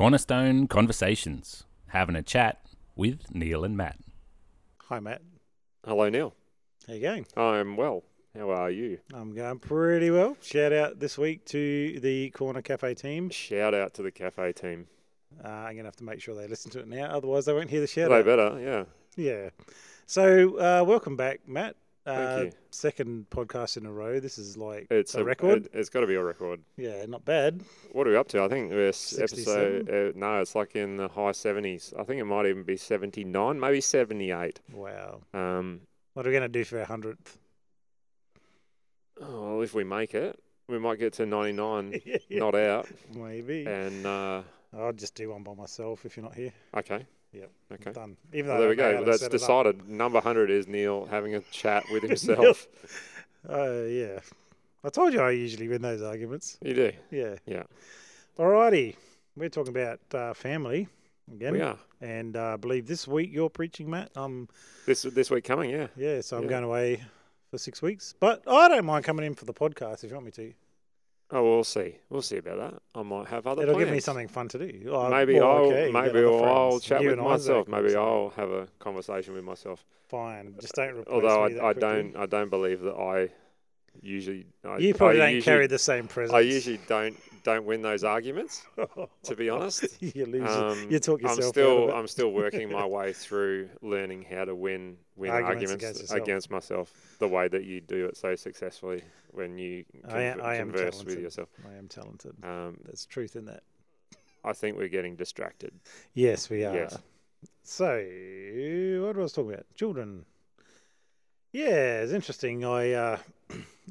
Cornerstone Conversations, having a chat with Neil and Matt. Hi, Matt. Hello, Neil. How you going? I'm well. How are you? I'm going pretty well. Shout out this week to the Corner Cafe team. Shout out to the cafe team. Uh, I'm going to have to make sure they listen to it now, otherwise they won't hear the shout they out. better, yeah. Yeah. So, uh, welcome back, Matt. Uh. Second podcast in a row. This is like It's a, record. It, has got to be a record. yeah, not bad. What are we up to? I think 67? episode. Uh, no, it's like in the high seventies. I think it might even be seventy nine, maybe seventy eight. Wow. Um, What are we going to do for our hundredth? oh, well, if we make it, we might get to ninety nine. yeah, Not out, maybe. and uh, I'll just do one by myself if you're not here. okay, Yep. okay. Done. Even Well, though there we go. That's set it up. decided. Number hundred is Neil having a chat with himself. Uh, yeah. I told you I usually win those arguments. you do. Yeah. Yeah. Alrighty. We're talking about uh, family again. We are. And uh, I believe this week you're preaching, Matt. Um, This this week coming, yeah. yeah, so I'm Yeah. going away for six weeks. But I don't mind coming in for the podcast if you want me to. Oh, we'll see. We'll see about that. I might have other It'll plans. give me something fun to do. Oh, Maybe well, I'll okay, maybe I'll chat You with myself. Maybe. I'll have a conversation with myself. Fine. Just don't replace Although I, I don't I don't believe that I usually I, You probably I don't usually, carry the same presence. I usually don't don't win those arguments. To be honest, you lose. um, you talk yourself I'm still. I'm still working my way through learning how to win win Arguments arguments, against against myself the way that you do it so successfully when you I am- I am converse with talented. yourself. I am talented. Um, There's truth in that. I think we're getting distracted. Yes, we are. Yes. So, what was I talking about? Children. Yeah, it's interesting. I, uh,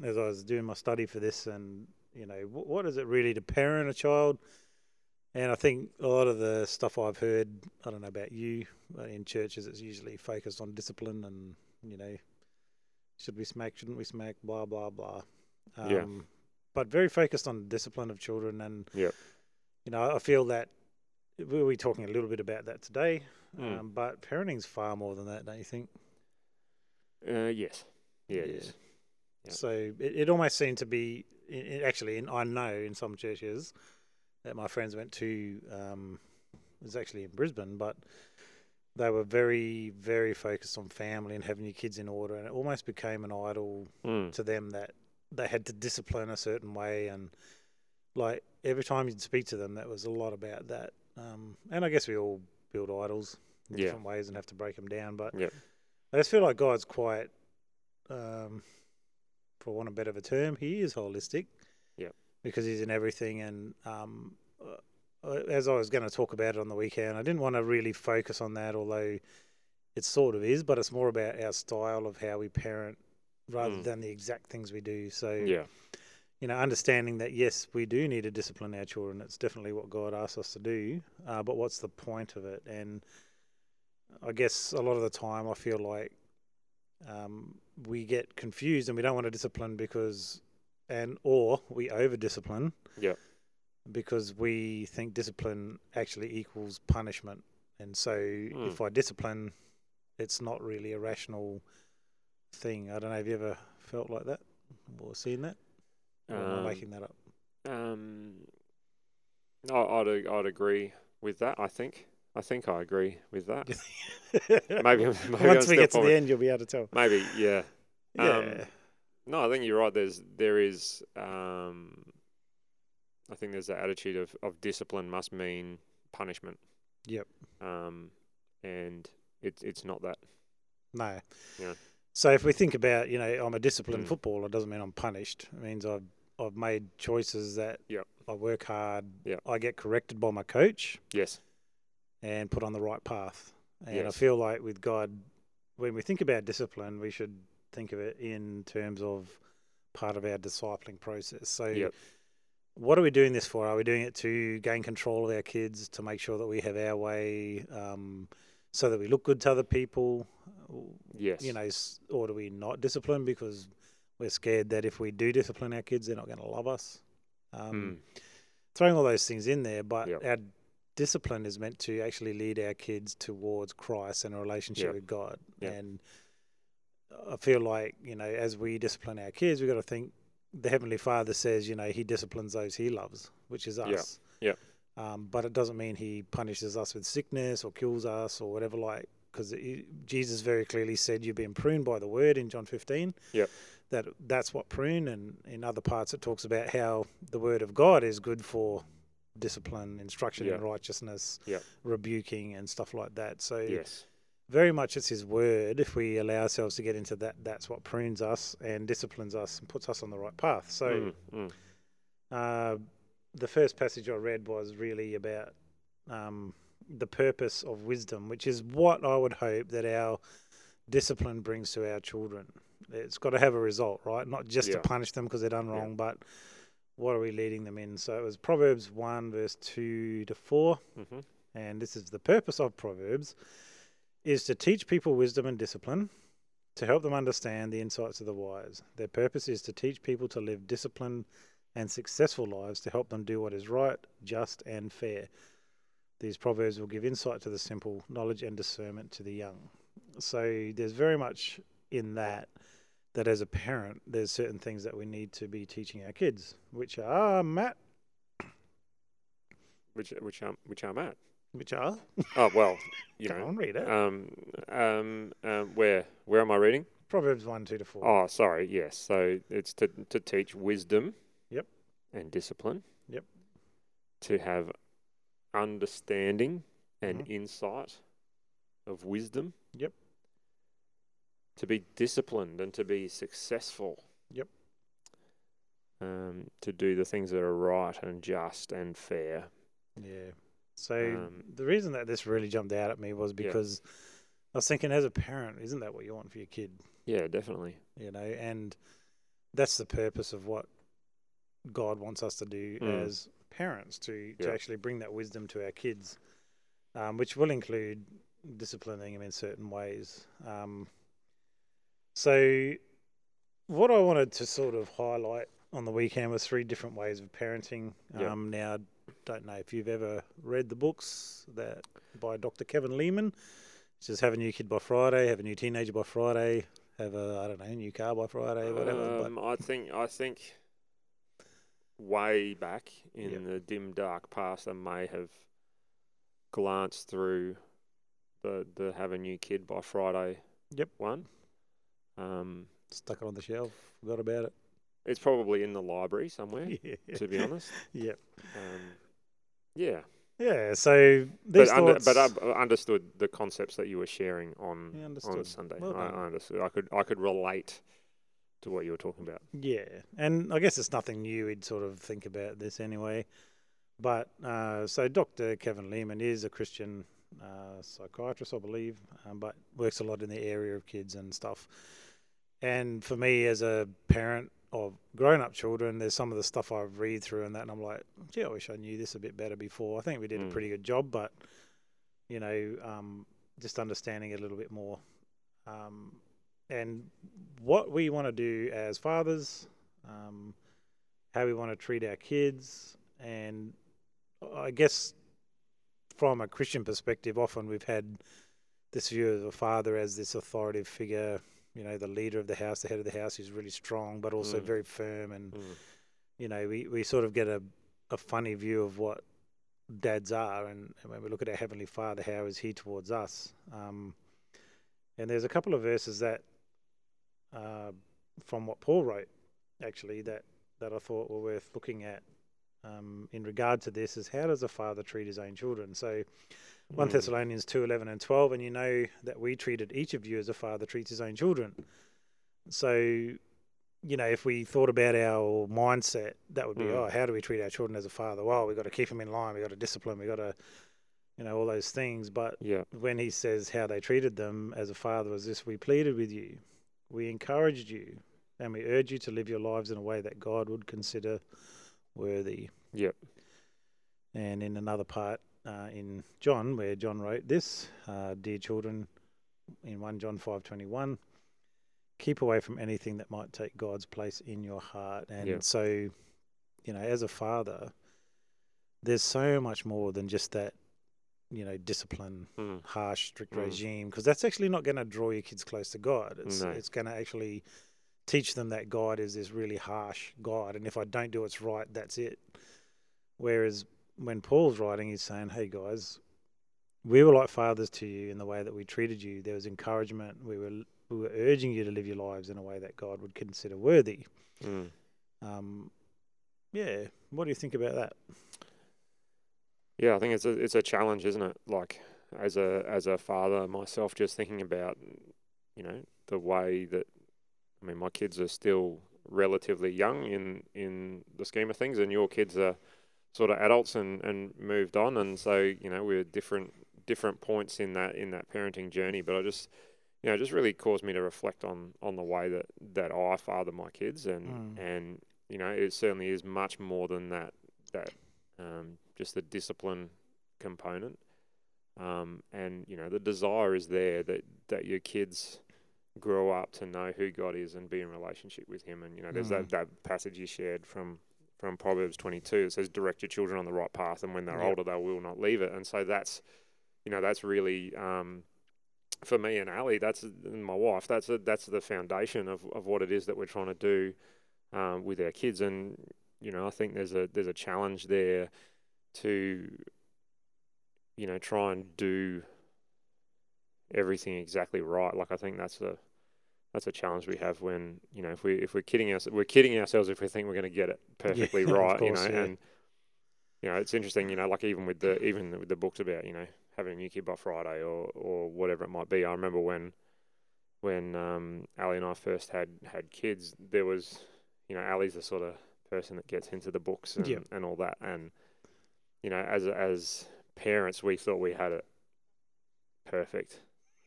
as I was doing my study for this, and you know, what, what is it really to parent a child? And I think a lot of the stuff I've heard, I don't know about you, in churches, it's usually focused on discipline and you know, should we smack, shouldn't we smack, blah blah blah. Um, Yeah. But very focused on discipline of children, and yeah. you know, I feel that we were talking a little bit about that today. Mm. Um, but parenting's far more than that, don't you think? Uh, yes. Yeah, Yeah. is. Yeah. So it, it almost seemed to be, i i actually, in, I know in some churches that my friends went to, um, it was actually in Brisbane, but they were very, very focused on family and having your kids in order, and it almost became an idol Mm. to them that they had to discipline a certain way, and like every time you'd speak to them, that was a lot about that. Um, and I guess we all build idols in Yeah. different ways and have to break them down, but Yep. I just feel like God's quite, um, for want of a better of a term, He is holistic. Yeah. Because He's in everything, and um, uh, as I was going to talk about it on the weekend, I didn't want to really focus on that, although it sort of is, but it's more about our style of how we parent rather Mm. than the exact things we do. So Yeah. you know, understanding that yes, we do need to discipline our children. It's definitely what God asks us to do. Uh, but what's the point of it? And I guess a lot of the time, I feel like um, we get confused and we don't want to discipline because, and or we over discipline. Yep. Because we think discipline actually equals punishment, and so Hmm. if I discipline, it's not really a rational thing. I don't know. Have you ever felt like that or seen that? Or Um, making that up? Um, I'd I'd agree with that. I think I think I agree with that. Maybe, maybe I'm Once we get to the end, you'll be able to tell. maybe yeah. Yeah. Um, No, I think you're right. There's there is um, I think there's that attitude of, of discipline must mean punishment. Yep. Um, and it's it's not that. no. Yeah. So if we think about, you know, I'm a disciplined Mm. footballer, doesn't mean I'm punished. It means I've I've made choices that Yep. I work hard. Yep. I get corrected by my coach Yes. And put on the right path. And I feel like with God, when we think about discipline, we should think of it in terms of part of our discipling process. So Yep. what are we doing this for? Are we doing it to gain control of our kids, to make sure that we have our way, um, so that we look good to other people? Yes. You know, or do we not discipline because we're scared that if we do discipline our kids, they're not going to love us? Um, Mm. Throwing all those things in there, but Yep. our discipline is meant to actually lead our kids towards Christ and a relationship Yep. with God. Yep. And I feel like, you know, as we discipline our kids, we've got to think the Heavenly Father says, you know, He disciplines those He loves, which is us. Yeah. Um, but it doesn't mean he punishes us with sickness or kills us or whatever. Like because Jesus very clearly said you've been pruned by the word in John 15. Yep. That that's what prune, and in other parts it talks about how the word of God is good for discipline, instruction Yeah. in righteousness, Yep. rebuking, and stuff like that. So Yes. very much it's His word. If we allow ourselves to get into that, that's what prunes us and disciplines us and puts us on the right path. So. Mm, mm. Uh, the first passage I read was really about um, the purpose of wisdom, which is what I would hope that our discipline brings to our children. It's got to have a result, right? Not just Yeah. to punish them because they're done Yeah. wrong, but what are we leading them in? So it was Proverbs 1, verse 2 to 4. Mhm. And this is the purpose of Proverbs is to teach people wisdom and discipline, to help them understand the insights of the wise. Their purpose is to teach people to live disciplined and successful lives to help them do what is right, just, and fair. These proverbs will give insight to the simple, knowledge and discernment to the young. So there's very much in that that as a parent, there's certain things that we need to be teaching our kids, which are Matt, Which which I'm which I'm at. which are Oh well, you Come know. on, read it. Um, um, um, where where am I reading? Proverbs one, two to four. Oh, sorry. Yes. So it's to to teach wisdom. Yep. And discipline. Yep. To have understanding and Mhm. insight of wisdom. Yep. To be disciplined and to be successful. Yep. Um, to do the things that are right and just and fair. Yeah. So Um, the reason that this really jumped out at me was Yeah. because I was thinking, as a parent, isn't that what you want for your kid? Yeah, definitely. you know, and that's the purpose of what God wants us to do Mm. as parents to, to Yeah. actually bring that wisdom to our kids, um, which will include disciplining them in certain ways. Um, so, what I wanted to sort of highlight on the weekend was three different ways of parenting. Yeah. Um, now, don't know if you've ever read the books that by Dr. Kevin Leman. It's just have a new kid by Friday, have a new teenager by Friday, have a I don't know new car by Friday, whatever. Um, I think I think way back in Yep. the dim dark past, I may have glanced through the the have a new kid by Friday. Yep. One. Um, stuck it on the shelf, forgot about it. it's probably in the library somewhere. Yeah. To be honest. Yep. Um, yeah. Yeah. So But under, but I I understood the concepts that you were sharing on on. Sunday. Well I. I understood. I could I could relate to what you were talking about. Yeah, and I guess it's nothing new. We'd sort of think about this anyway. But uh, so Dr. Kevin Leman is a Christian uh, psychiatrist, I believe, um, but works a lot in the area of kids and stuff. And for me, as a parent of grown-up children, there's some of the stuff I've read through and that, and I'm like, gee, I wish I knew this a bit better before. I think we did Mm. a pretty good job, but you know, um, just understanding it a little bit more. Um, and what we want to do as fathers, um, how we want to treat our kids, and I guess from a Christian perspective, often we've had this view of the father as this authoritative figure, you know, the leader of the house, the head of the house, who's really strong but also Mm. very firm, and Mm. you know, we, we sort of get a, a funny view of what dads are, and, and when we look at our heavenly Father, how is He towards us? Um, and there's a couple of verses that, uh, from what Paul wrote, actually, that that I thought were worth looking at. Um, in regard to this, is how does a father treat his own children? So, one Mm. Thessalonians two eleven and twelve, and you know that we treated each of you as a father treats his own children. So, you know, if we thought about our mindset, that would be, Mm. oh, how do we treat our children as a father? Well, we've got to keep them in line. we've got to discipline. we've got to, you know, all those things. But Yeah. when he says how they treated them as a father was this: we pleaded with you, we encouraged you, and we urge you to live your lives in a way that God would consider worthy. Yep. And in another part uh, in John, where John wrote this, uh, dear children, in 1 John 5:21, keep away from anything that might take God's place in your heart. And Yeah. so, you know, as a father, there's so much more than just that, you know, discipline, Mm. harsh, strict Mm. regime, because that's actually not going to draw your kids close to God. It's No. it's going to actually teach them that God is this really harsh God, and if I don't do what's right, that's it. Whereas when Paul's writing, he's saying, "Hey guys, we were like fathers to you in the way that we treated you. There was encouragement. We were we were urging you to live your lives in a way that God would consider worthy." Mm. Um, yeah, what do you think about that? Yeah, I think it's a it's a challenge, isn't it? Like as a as a father myself, just thinking about you know the way that I mean, my kids are still relatively young in in the scheme of things, and your kids are sort of adults and and moved on, and so you know we're different different points in that in that parenting journey. But I just you know, it just really caused me to reflect on on the way that that I father my kids, and Mm. and you know, it certainly is much more than that that um, just the discipline component. Um, and you know, the desire is there that that your kids grow up to know who God is and be in relationship with Him. And you know, there's that Mm. that passage you shared from from Proverbs 22. It says, "Direct your children on the right path, and when they're Yep. older, they will not leave it." And so that's you know, that's really um, for me and Ali, that's and my wife. That's a, that's the foundation of, of what it is that we're trying to do um, with our kids. And you know, I think there's a there's a challenge there to you know try and do everything exactly right. Like I think that's a that's a challenge we have when you know if we if we're kidding us we're kidding ourselves if we think we're going to get it perfectly of right. course, you know, yeah. and you know it's interesting. You know, like even with the even with the books about you know having a new kid by Friday or or whatever it might be. I remember when when um, Ali and I first had had kids, there was you know Ali's the sort of person that gets into the books and, Yep. and all that, and you know as as parents we thought we had it perfect.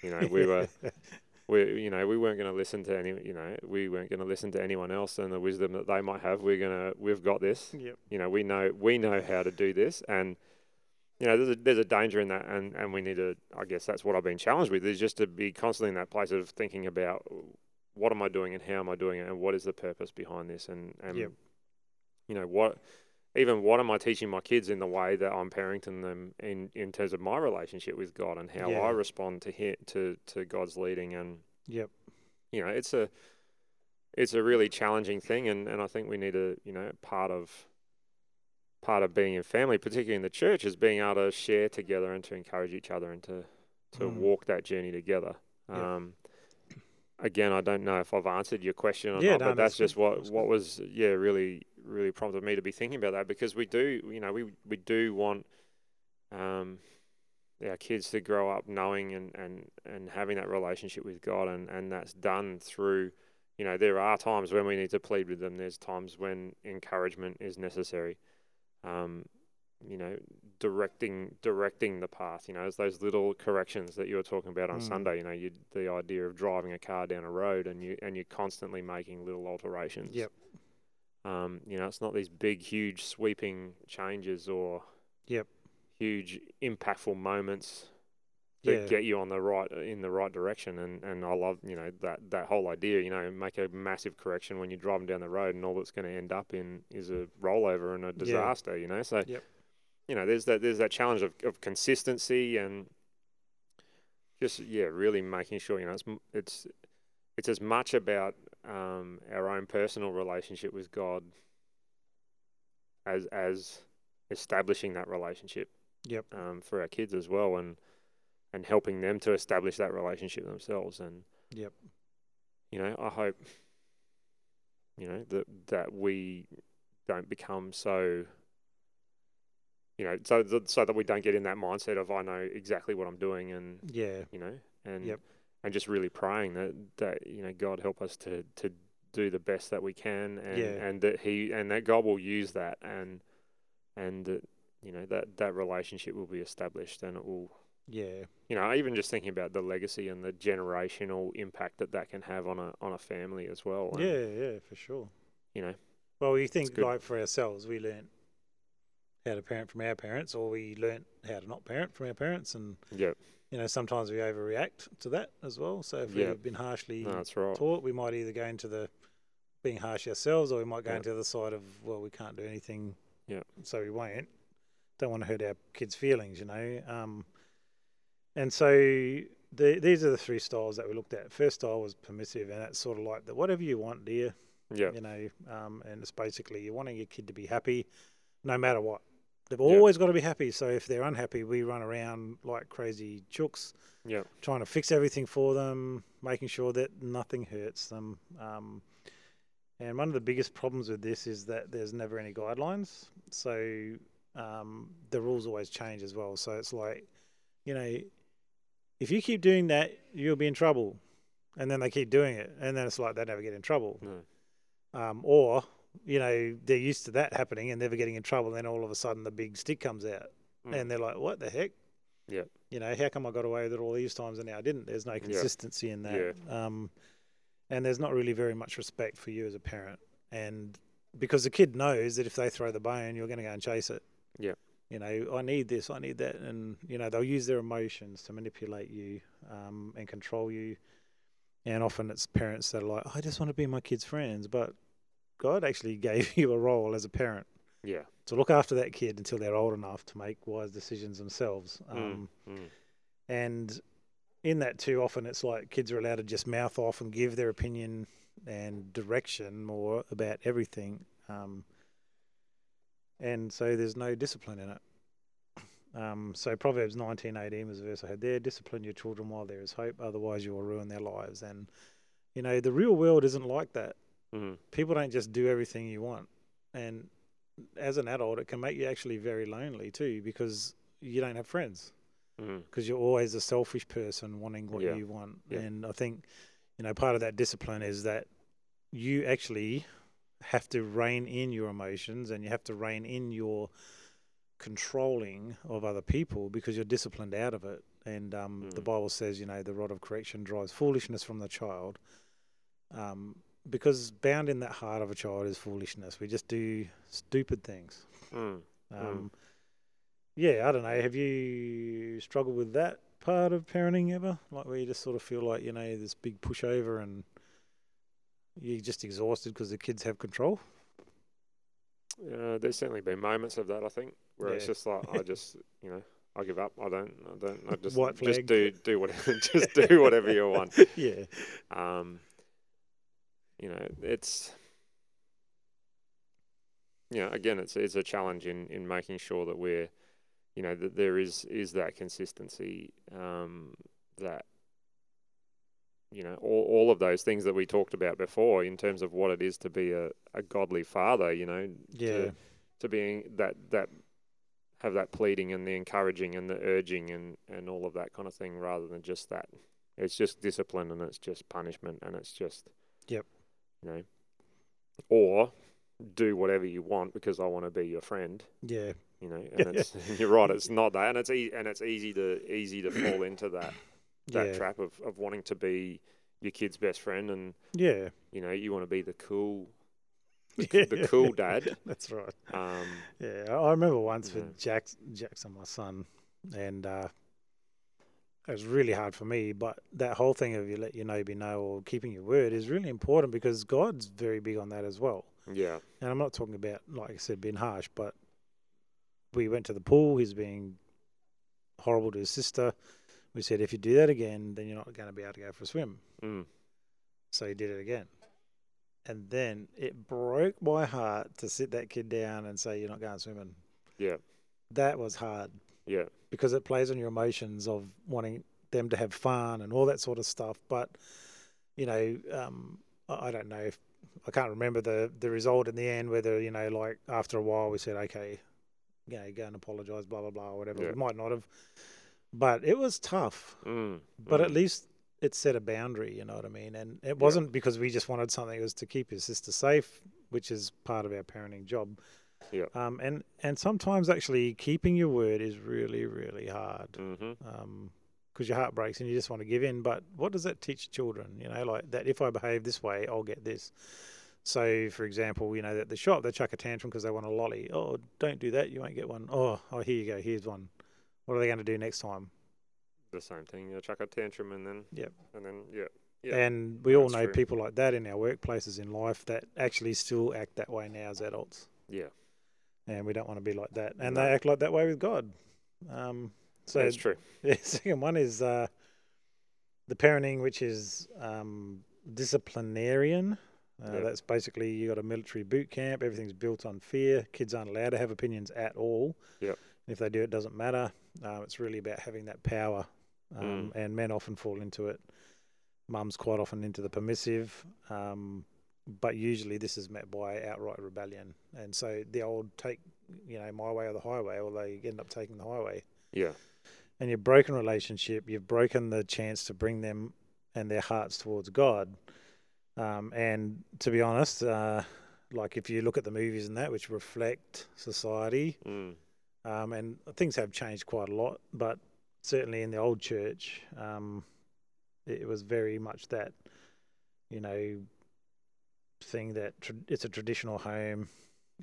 You know, we were we you know we weren't going to listen to any you know we weren't going to listen to anyone else and the wisdom that they might have. We're gonna we've got this. Yep. You know, we know we know how to do this, and you know there's a there's a danger in that, and and we need to. I guess that's what I've been challenged with is just to be constantly in that place of thinking about what am I doing and how am I doing it, and what is the purpose behind this, and and Yep. you know what. Even what am I teaching my kids in the way that I'm parenting them in, in terms of my relationship with God and how Yeah. I respond to hi to to God's leading and Yep. you know, it's a it's a really challenging thing, and, and I think we need to, you know, part of part of being in family, particularly in the church, is being able to share together and to encourage each other and to to Mm. walk that journey together. Yeah. Um, again, I don't know if I've answered your question or Yeah, not, no, but that's, that's just what what was yeah really really prompted me to be thinking about that because we do, you know, we we do want. Um, our kids to grow up knowing and, and, and having that relationship with God and, and that's done through you know there are times when we need to plead with them there's times when encouragement is necessary um, you know directing directing the path you know it's those little corrections that you were talking about on Mm. Sunday you know you the idea of driving a car down a road and you and you're constantly making little alterations Yep. Um, you know it's not these big huge sweeping changes or Yep. huge impactful moments that Yeah. get you on the right in the right direction and and I love you know that that whole idea you know make a massive correction when you're driving down the road and all that's going to end up in is a rollover and a disaster you know so Yep. you know there's that there's that challenge of, of consistency and just yeah really making sure you know it's it's it's as much about um, our own personal relationship with God as as establishing that relationship Yep. um, for our kids as well, and and helping them to establish that relationship themselves. And Yep. you know, I hope you know that that we don't become so. You know, so th- so that we don't get in that mindset of I know exactly what I'm doing, and Yeah. you know, and Yep. And just really praying that that you know God help us to to do the best that we can, and Yeah. and that He and that God will use that, and and that you know that that relationship will be established, and it will Yeah. you know even just thinking about the legacy and the generational impact that that can have on a on a family as well. and, Yeah. Yeah. For sure. you know, Well, we think like for ourselves, we learnt how to parent from our parents, or we learnt how to not parent from our parents, and yeah, you know sometimes we overreact to that as well. So if Yeah. we've been harshly no, right. taught, we might either go into the being harsh ourselves, or we might go Yeah. into the other side of well, we can't do anything, Yeah. so we won't. Don't want to hurt our kids' feelings, you know. Um, and so the, these are the three styles that we looked at. First style was permissive, and that's sort of like the whatever you want, dear. Yeah, You know, um, and it's basically you're wanting your kid to be happy, no matter what. They've always got to be happy. So if they're unhappy, we run around like crazy chooks, Yeah. trying to fix everything for them, making sure that nothing hurts them. Um, and one of the biggest problems with this is that there's never any guidelines. So um, the rules always change as well. So it's like, you know, if you keep doing that, you'll be in trouble. And then they keep doing it. And then it's like they never get in trouble. No. Um, or, you know, they're used to that happening and never getting in trouble. And then all of a sudden the big stick comes out. Mm. And they're like, what the heck? Yeah. You know, how come I got away with it all these times and now I didn't? There's no consistency in that. Um, and there's not really very much respect for you as a parent. And because the kid knows that if they throw the bone, you're going to go and chase it. Yeah. You know, I need this, I need that. And, you know, they'll use their emotions to manipulate you um, and control you. And often it's parents that are like, I just want to be my kid's friends. But God actually gave you a role as a parent Yeah. to look after that kid until they're old enough to make wise decisions themselves. Mm, Um, mm. And in that too, often it's like kids are allowed to just mouth off and give their opinion and direction more about everything. Um, and so there's no discipline in it. Um, so Proverbs 19:18 was the verse I had there. Discipline your children while there is hope, otherwise you will ruin their lives. And you know the real world isn't like that. Mm. People don't just do everything you want, and as an adult, it can make you actually very lonely too because you don't have friends Mm. because you're always a selfish person wanting what Yeah. you want. Yeah. And I think, you know, part of that discipline is that you actually have to rein in your emotions and you have to rein in your controlling of other people because you're disciplined out of it. And um, the Mm. Bible says, you know, the rod of correction drives foolishness from the child. Um, because bound in that heart of a child is foolishness. We just do stupid things. Mm. Um, Yeah, I don't know. Have you struggled with that part of parenting ever? Like where you just sort of feel like you know this big pushover and you're just exhausted because the kids have control. Uh, there's certainly been moments of that, I think, where it's just like I just, you know, I give up. I don't, I don't, I just, just do, do whatever, just do whatever you want. yeah, Um, you know, it's, you know, again, it's it's a challenge in in making sure that we're, you know, that there is is that consistency, um, that. You know, all, all of those things that we talked about before in terms of what it is to be a, a godly father, you know, yeah, to being that that have that pleading and the encouraging and the urging and and all of that kind of thing rather than just that it's just discipline and it's just punishment and it's just Yep. You know or do whatever you want because I want to be your friend yeah, you know and it's you're right it's not that and it's e- and it's easy to easy to fall into that that yeah, trap of of wanting to be your kid's best friend and yeah, you know you want to be the cool yeah. the cool dad That's right. um Yeah, I remember once Yeah. with Jackson, Jackson, my son, and uh, it was really hard for me. But that whole thing of you let your neighbor know be no or keeping your word is really important because God's very big on that as well. yeah And I'm not talking about, like I said, being harsh, but we went to the pool. He's being horrible to his sister. We said, if you do that again, then you're not going to be able to go for a swim. mm. So he did it again. And then it broke my heart to sit that kid down and say, you're not going swimming. yeah That was hard yeah because it plays on your emotions of wanting them to have fun and all that sort of stuff. But, you know, um, I I don't know if I can't remember the, the result in the end, whether, you know, like after a while we said, okay, you know, go and apologize, blah, blah, blah, or whatever. Yeah. We might not have. But it was tough. Mm, But mm. at least it set a boundary, you know what I mean? And it wasn't because we just wanted something, it was to keep his sister safe, which is part of our parenting job. Yeah. Um, and, and sometimes actually keeping your word is really, really hard Mhm. because your heart breaks and you just want to give in. But what does that teach children? You know, like that if I behave this way, I'll get this. So, for example, you know, at the shop, they chuck a tantrum because they want a lolly. Oh, don't do that. You won't get one. Oh, oh, here you go. Here's one. What are they going to do next time? The same thing. You chuck a tantrum and then Yep. and then yeah. Yeah. And we all know true. people like that in our workplaces in life that actually still act that way now as adults. Yeah. And we don't want to be like that. And they act like that way with God. Um, so That's true. The second one is uh, the parenting, which is um, disciplinarian. Uh, Yeah. That's basically you got a military boot camp. Everything's built on fear. Kids aren't allowed to have opinions at all. Yep. And if they do, it doesn't matter. Uh, it's really about having that power, um, Mm. and men often fall into it. Mums quite often into the permissive, um, but usually this is met by outright rebellion. And so the old take, you know, my way or the highway, or they end up taking the highway Yeah. and you've broken relationship, you've broken the chance to bring them and their hearts towards God. Um, and to be honest, uh, like if you look at the movies and that, which reflect society, Mm. um, and things have changed quite a lot, but certainly in the old church, um, it, it was very much that, you know, thing that tra- it's a traditional home.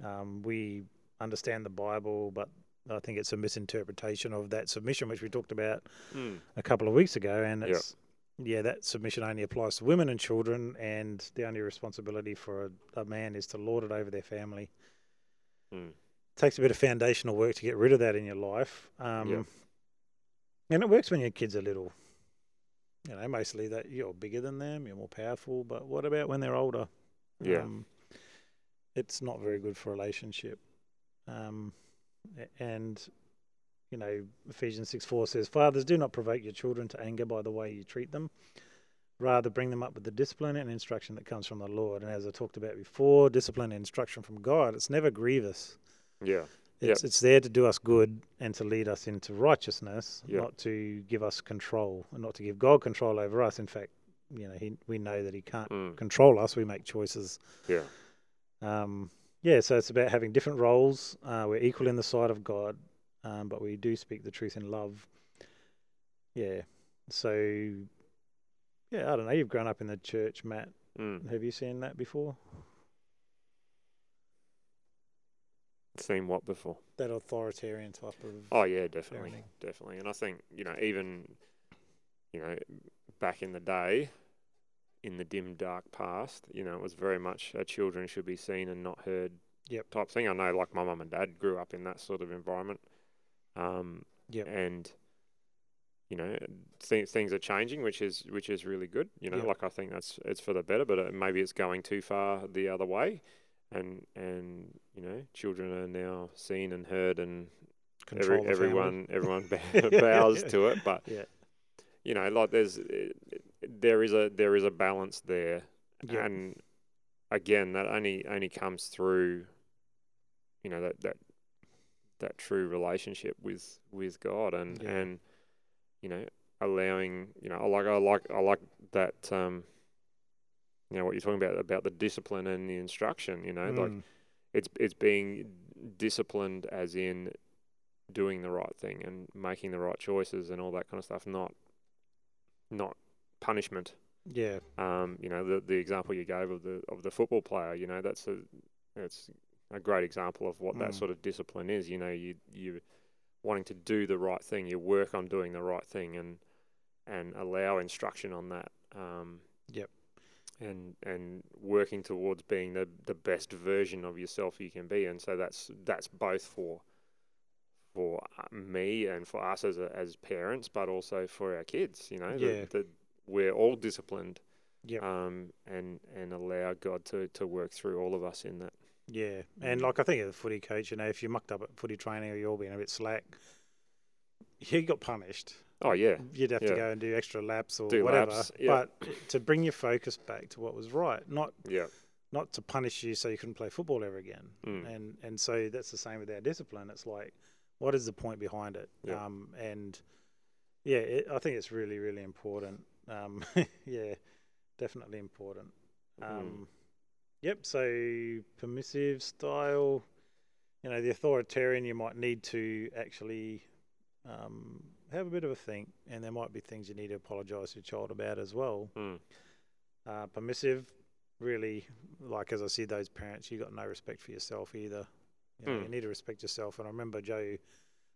Um, we understand the Bible, but I think it's a misinterpretation of that submission, which we talked about Mm. a couple of weeks ago. And it's, yeah, that submission only applies to women and children, and the only responsibility for a, a man is to lord it over their family Mm. takes a bit of foundational work to get rid of that in your life. Um, Yeah. And it works when your kids are little. You know, mostly that you're bigger than them, you're more powerful. But what about when they're older? Yeah. Um, it's not very good for relationship. Um, and, you know, Ephesians 6 4 says, Fathers, do not provoke your children to anger by the way you treat them. Rather, bring them up with the discipline and instruction that comes from the Lord. And as I talked about before, discipline and instruction from God, it's never grievous. Yeah. It's it's there to do us good and to lead us into righteousness, Yeah. not to give us control and not to give God control over us. In fact, you know, he, we know that He can't Mm. control us. We make choices. Yeah. Um, yeah, so it's about having different roles. Uh, we're equal in the sight of God, um, but we do speak the truth in love. Yeah. So, yeah, I don't know. You've grown up in the church, Matt. Mm. Have you seen that before? Seen what before? That authoritarian type of. Oh yeah, definitely, Parenting. definitely. And I think you know, even you know, back in the day, in the dim dark past, you know, it was very much uh, children should be seen and not heard. Yep. Type thing. I know, like my mum and dad grew up in that sort of environment. Um, Yep. And you know, th- things are changing, which is which is really good. You know, Yep. like I think that's it's for the better, but uh, maybe it's going too far the other way. And and you know, children are now seen and heard and every, everyone everyone bow- bows to it but Yeah. you know like there's uh, there is a there is a balance there Yep. and again that only only comes through you know that that that true relationship with with God and Yeah. and you know allowing you know I like I like I like that um you know what you're talking about about the discipline and the instruction you know like Mm. it's it's being disciplined as in doing the right thing and making the right choices and all that kind of stuff not not punishment yeah, um you know the the example you gave of the of the football player you know that's a it's a great example of what that Mm. sort of discipline is you know you you wanting to do the right thing you work on doing the right thing and and allow instruction on that um Yep. and and working towards being the the best version of yourself you can be and so that's that's both for for uh, me and for us as a, as parents but also for our kids you know Yeah. that, that we're all disciplined Yep. um and and allow God to to work through all of us in that yeah. And Mm. like I think of the footy coach, you know, if you mucked up at footy training or you're being a bit slack, you got punished. oh yeah You'd have Yeah. to go and do extra laps or Do whatever. laps, yeah. But to bring your focus back to what was right, not yeah not to punish you so you couldn't play football ever again. Mm. And and so that's the same with our discipline. It's like, what is the point behind it? Yeah. Um, and yeah, it, I think it's really really important. Um, yeah, definitely important. Mm. Um, Yep. So permissive style, you know, the authoritarian, you might need to actually um, have a bit of a think, and there might be things you need to apologise to your child about as well. Mm. Uh, permissive, really, like as I see those parents, you got no respect for yourself either. You, know, Mm. you need to respect yourself. And I remember Joe,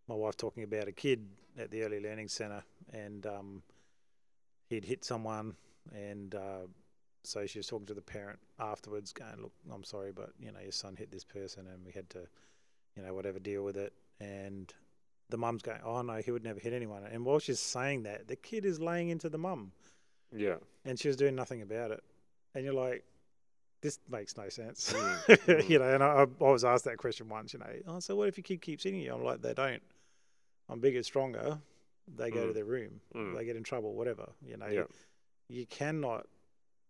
my wife, talking about a kid at the early learning centre, and um, he'd hit someone, and uh, so she was talking to the parent afterwards, going, "Look, I'm sorry, but you know your son hit this person, and we had to, you know, whatever, deal with it." And the mum's going, "Oh no, he would never hit anyone." And while she's saying that, the kid is laying into the mum, yeah and she was doing nothing about it. And you're like, this makes no sense. Mm, you know, and I, I was asked that question once. You know, oh, so what if your kid keeps hitting you? I'm like, they don't. I'm bigger, stronger. They go to Mm. their room. Mm. They get in trouble. Whatever. You know, Yeah. you cannot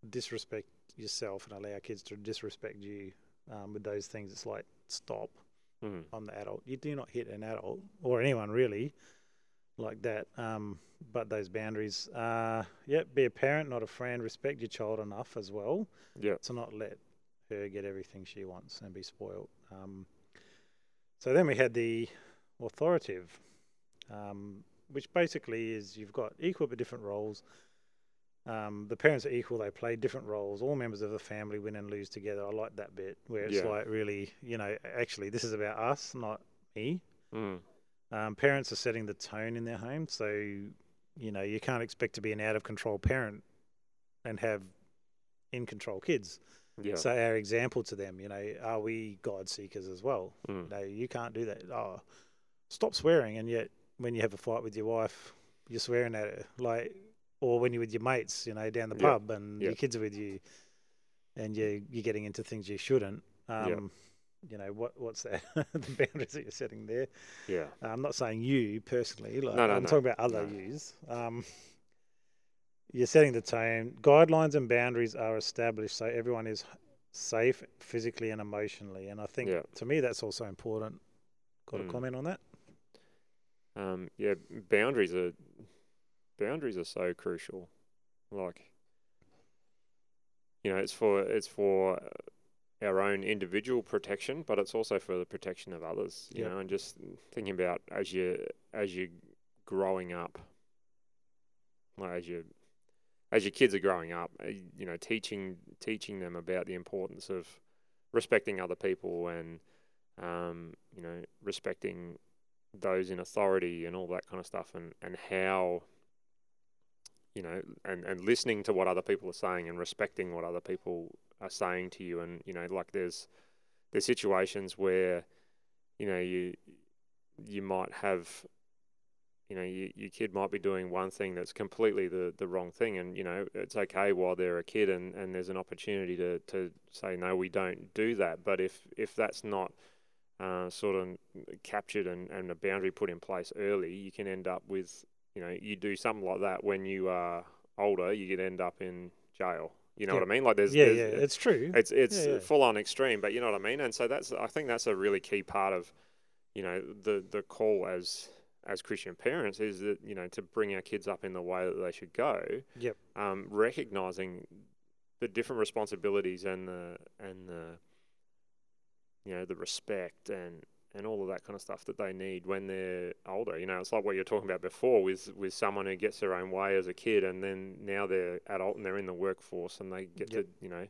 disrespect yourself and allow kids to disrespect you um, with those things. It's like stop. Mm. I'm the adult. You do not hit an adult or anyone really like that. Um, but those boundaries, uh, yep, be a parent, not a friend. Respect your child enough as well Yeah. to not let her get everything she wants and be spoiled. Um, so then we had the authoritative, um, which basically is you've got equal but different roles. Um, the parents are equal; they play different roles. All members of the family win and lose together. I like that bit where it's Yeah. like really, you know, actually this is about us, not me. Mm. Um, parents are setting the tone in their home, so you know you can't expect to be an out of control parent and have in control kids. Yeah. So our example to them, you know, are we God seekers as well? Mm. No, you can't do that. Oh, stop swearing, and yet when you have a fight with your wife, you're swearing at her, like, or when you're with your mates, you know, down the pub, and Yeah. your kids are with you, and you you're getting into things you shouldn't. Um, Yeah. You know what? What's that? the boundaries that you're setting there. Yeah. I'm not saying you personally. Like, No, no, I'm no. talking about other No. yous. Um, you're setting the tone. Guidelines and boundaries are established so everyone is safe physically and emotionally. And I think Yeah. to me that's also important. Got a Mm. comment on that? Um, yeah, boundaries are boundaries are so crucial. Like, you know, it's for it's for our own individual protection, but it's also for the protection of others. You Yep. know, and just thinking about as you as you're growing up, like as you as your kids are growing up, uh, you know, teaching teaching them about the importance of respecting other people and um, you know respecting those in authority and all that kind of stuff and, and how you know and, and listening to what other people are saying and respecting what other people are saying to you. And you know like there's there's situations where you know you you might have you know you, your kid might be doing one thing that's completely the, the wrong thing. And you know it's okay while they're a kid and, and there's an opportunity to, to say no we don't do that. But if if that's not uh, sort of captured and, and a boundary put in place early, you can end up with, you know, you do something like that when you are older, you could end up in jail. You know Yeah. what I mean? Like there's, yeah, there's yeah, it's true. it's it's Yeah, full on extreme, but you know what I mean. And so that's I think that's a really key part of, you know, the the call as as Christian parents is that you know to bring our kids up in the way that they should go. Yep. Um, recognizing the different responsibilities and the and the you know the respect and and all of that kind of stuff that they need when they're older. You know, it's like what you're talking about before with with someone who gets their own way as a kid and then now they're adult and they're in the workforce and they get Yep. to you know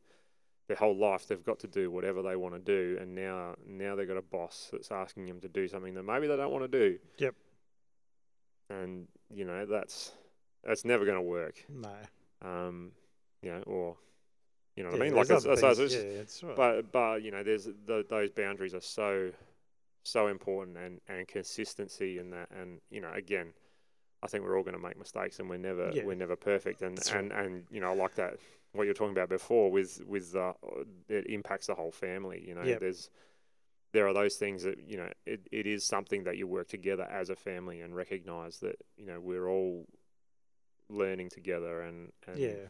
their whole life they've got to do whatever they want to do and now now they've got a boss that's asking them to do something that maybe they don't want to do. Yep. And you know that's that's never going to work. no. Um, you know, or you know what Yeah, I mean? Like there's it's, other it's, it's, yeah, right. but but you know, there's th those boundaries are so so important and and consistency in that, and you know, again, I think we're all going to make mistakes, and we're never Yeah. we're never perfect, and That's right. and and you know, like that what you're talking about before with with uh, it impacts the whole family. You know, Yep. there's there are those things that you know it, it is something that you work together as a family and recognize that you know we're all learning together and, and yeah.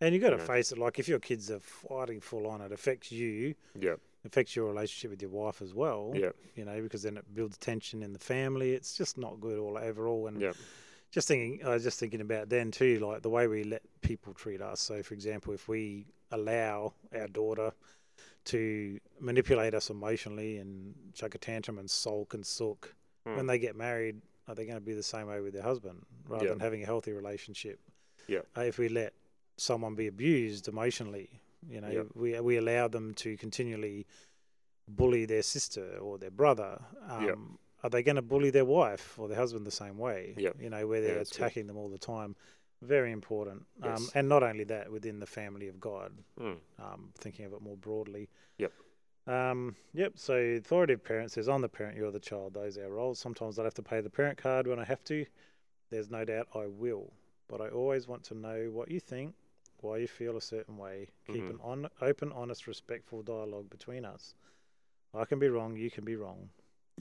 And you've got to you know. face it. Like if your kids are fighting full on, it affects you. yeah affects your relationship with your wife as well. yeah You know, because then it builds tension in the family. It's just not good all overall. And yeah just thinking, I was just thinking about then too, like the way we let people treat us. So, for example, if we allow our daughter to manipulate us emotionally and chuck a tantrum and sulk and sook, Mm. when they get married, are they going to be the same way with their husband rather Yeah. than having a healthy relationship? Yeah. Uh, if we let someone be abused emotionally, you know, Yeah. we we allow them to continually bully their sister or their brother. Um, Yeah. Are they going to bully their wife or their husband the same way? Yeah. You know, where they're good. attacking them all the time. Very important. Um, and not only that, within the family of God, Mm. um, thinking of it more broadly. Yep. Um, yep. So authoritative parent says, "I'm the parent, you're the child." Those are our roles. Sometimes I have to pay the parent card when I have to. There's no doubt I will, but I always want to know what you think. Why you feel a certain way. Keep Mhm. an on, open, honest, respectful dialogue between us. I can be wrong, you can be wrong.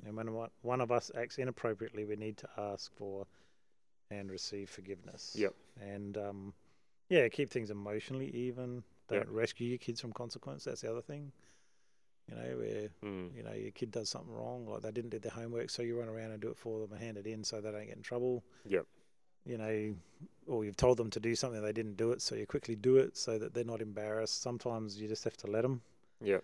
And when one- one of us acts inappropriately, we need to ask for and receive forgiveness. Yep. And um, yeah, keep things emotionally even. Don't Yep. rescue your kids from consequence. That's the other thing. You know, where Mm. you know your kid does something wrong, like they didn't do their homework, so you run around and do it for them and hand it in so they don't get in trouble. Yep. You know, or you've told them to do something they didn't do it, so you quickly do it so that they're not embarrassed. Sometimes you just have to let them. Yeah.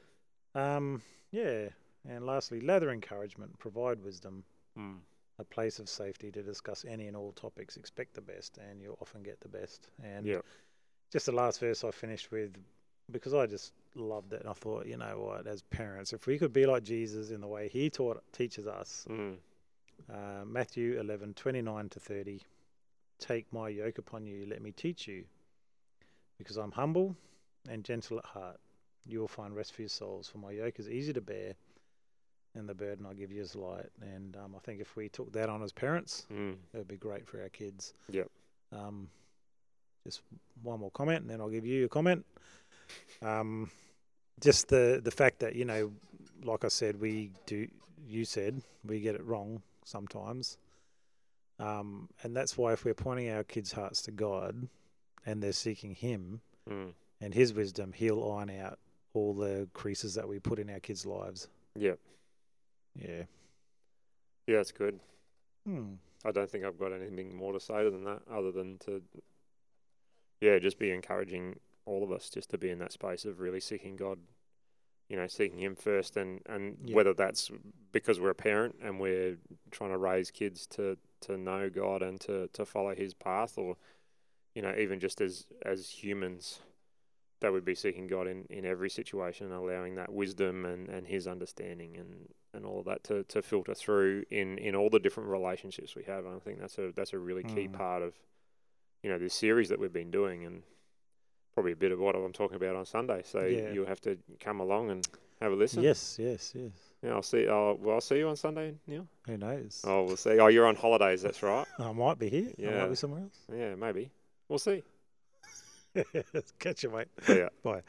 Um, yeah. And lastly, lather encouragement, provide wisdom, Mm. a place of safety to discuss any and all topics. Expect the best, and you'll often get the best. And Yep. just the last verse I finished with, because I just loved it, and I thought, you know what, as parents, if we could be like Jesus in the way He taught teaches us, Mm. uh, Matthew eleven twenty nine to thirty, take my yoke upon you, let me teach you, because I'm humble and gentle at heart. You will find rest for your souls, for my yoke is easy to bear, and the burden I give you is light. And um, I think if we took that on as parents, Mm. it would be great for our kids. Yep. Um, just one more comment, and then I'll give you a comment. Um, just the the fact that you know, like I said, we do. You said we get it wrong sometimes, um, and that's why if we're pointing our kids' hearts to God, and they're seeking Him Mm. and His wisdom, He'll iron out all the creases that we put in our kids' lives. Yeah. Yeah. Yeah, that's good. Hmm. I don't think I've got anything more to say than that, other than to, yeah, just be encouraging all of us just to be in that space of really seeking God, you know, seeking Him first, and and Yeah. whether that's because we're a parent and we're trying to raise kids to to know God and to to follow His path, or you know, even just as as humans, that would be seeking God in in every situation, and allowing that wisdom and and His understanding and and all of that to, to filter through in, in all the different relationships we have. And I think that's a that's a really key Mm. part of you know this series that we've been doing, and probably a bit of what I'm talking about on Sunday. So Yeah. you'll have to come along and have a listen. Yes. Yes. Yes. Yeah, I'll see. Uh, I'll, well, I'll see you on Sunday, Neil. Who knows? Oh, we'll see. Oh, you're on holidays. That's right. I might be here. Yeah. I Yeah. might be somewhere else. Yeah, maybe. We'll see. Catch you, mate. Ya. Bye.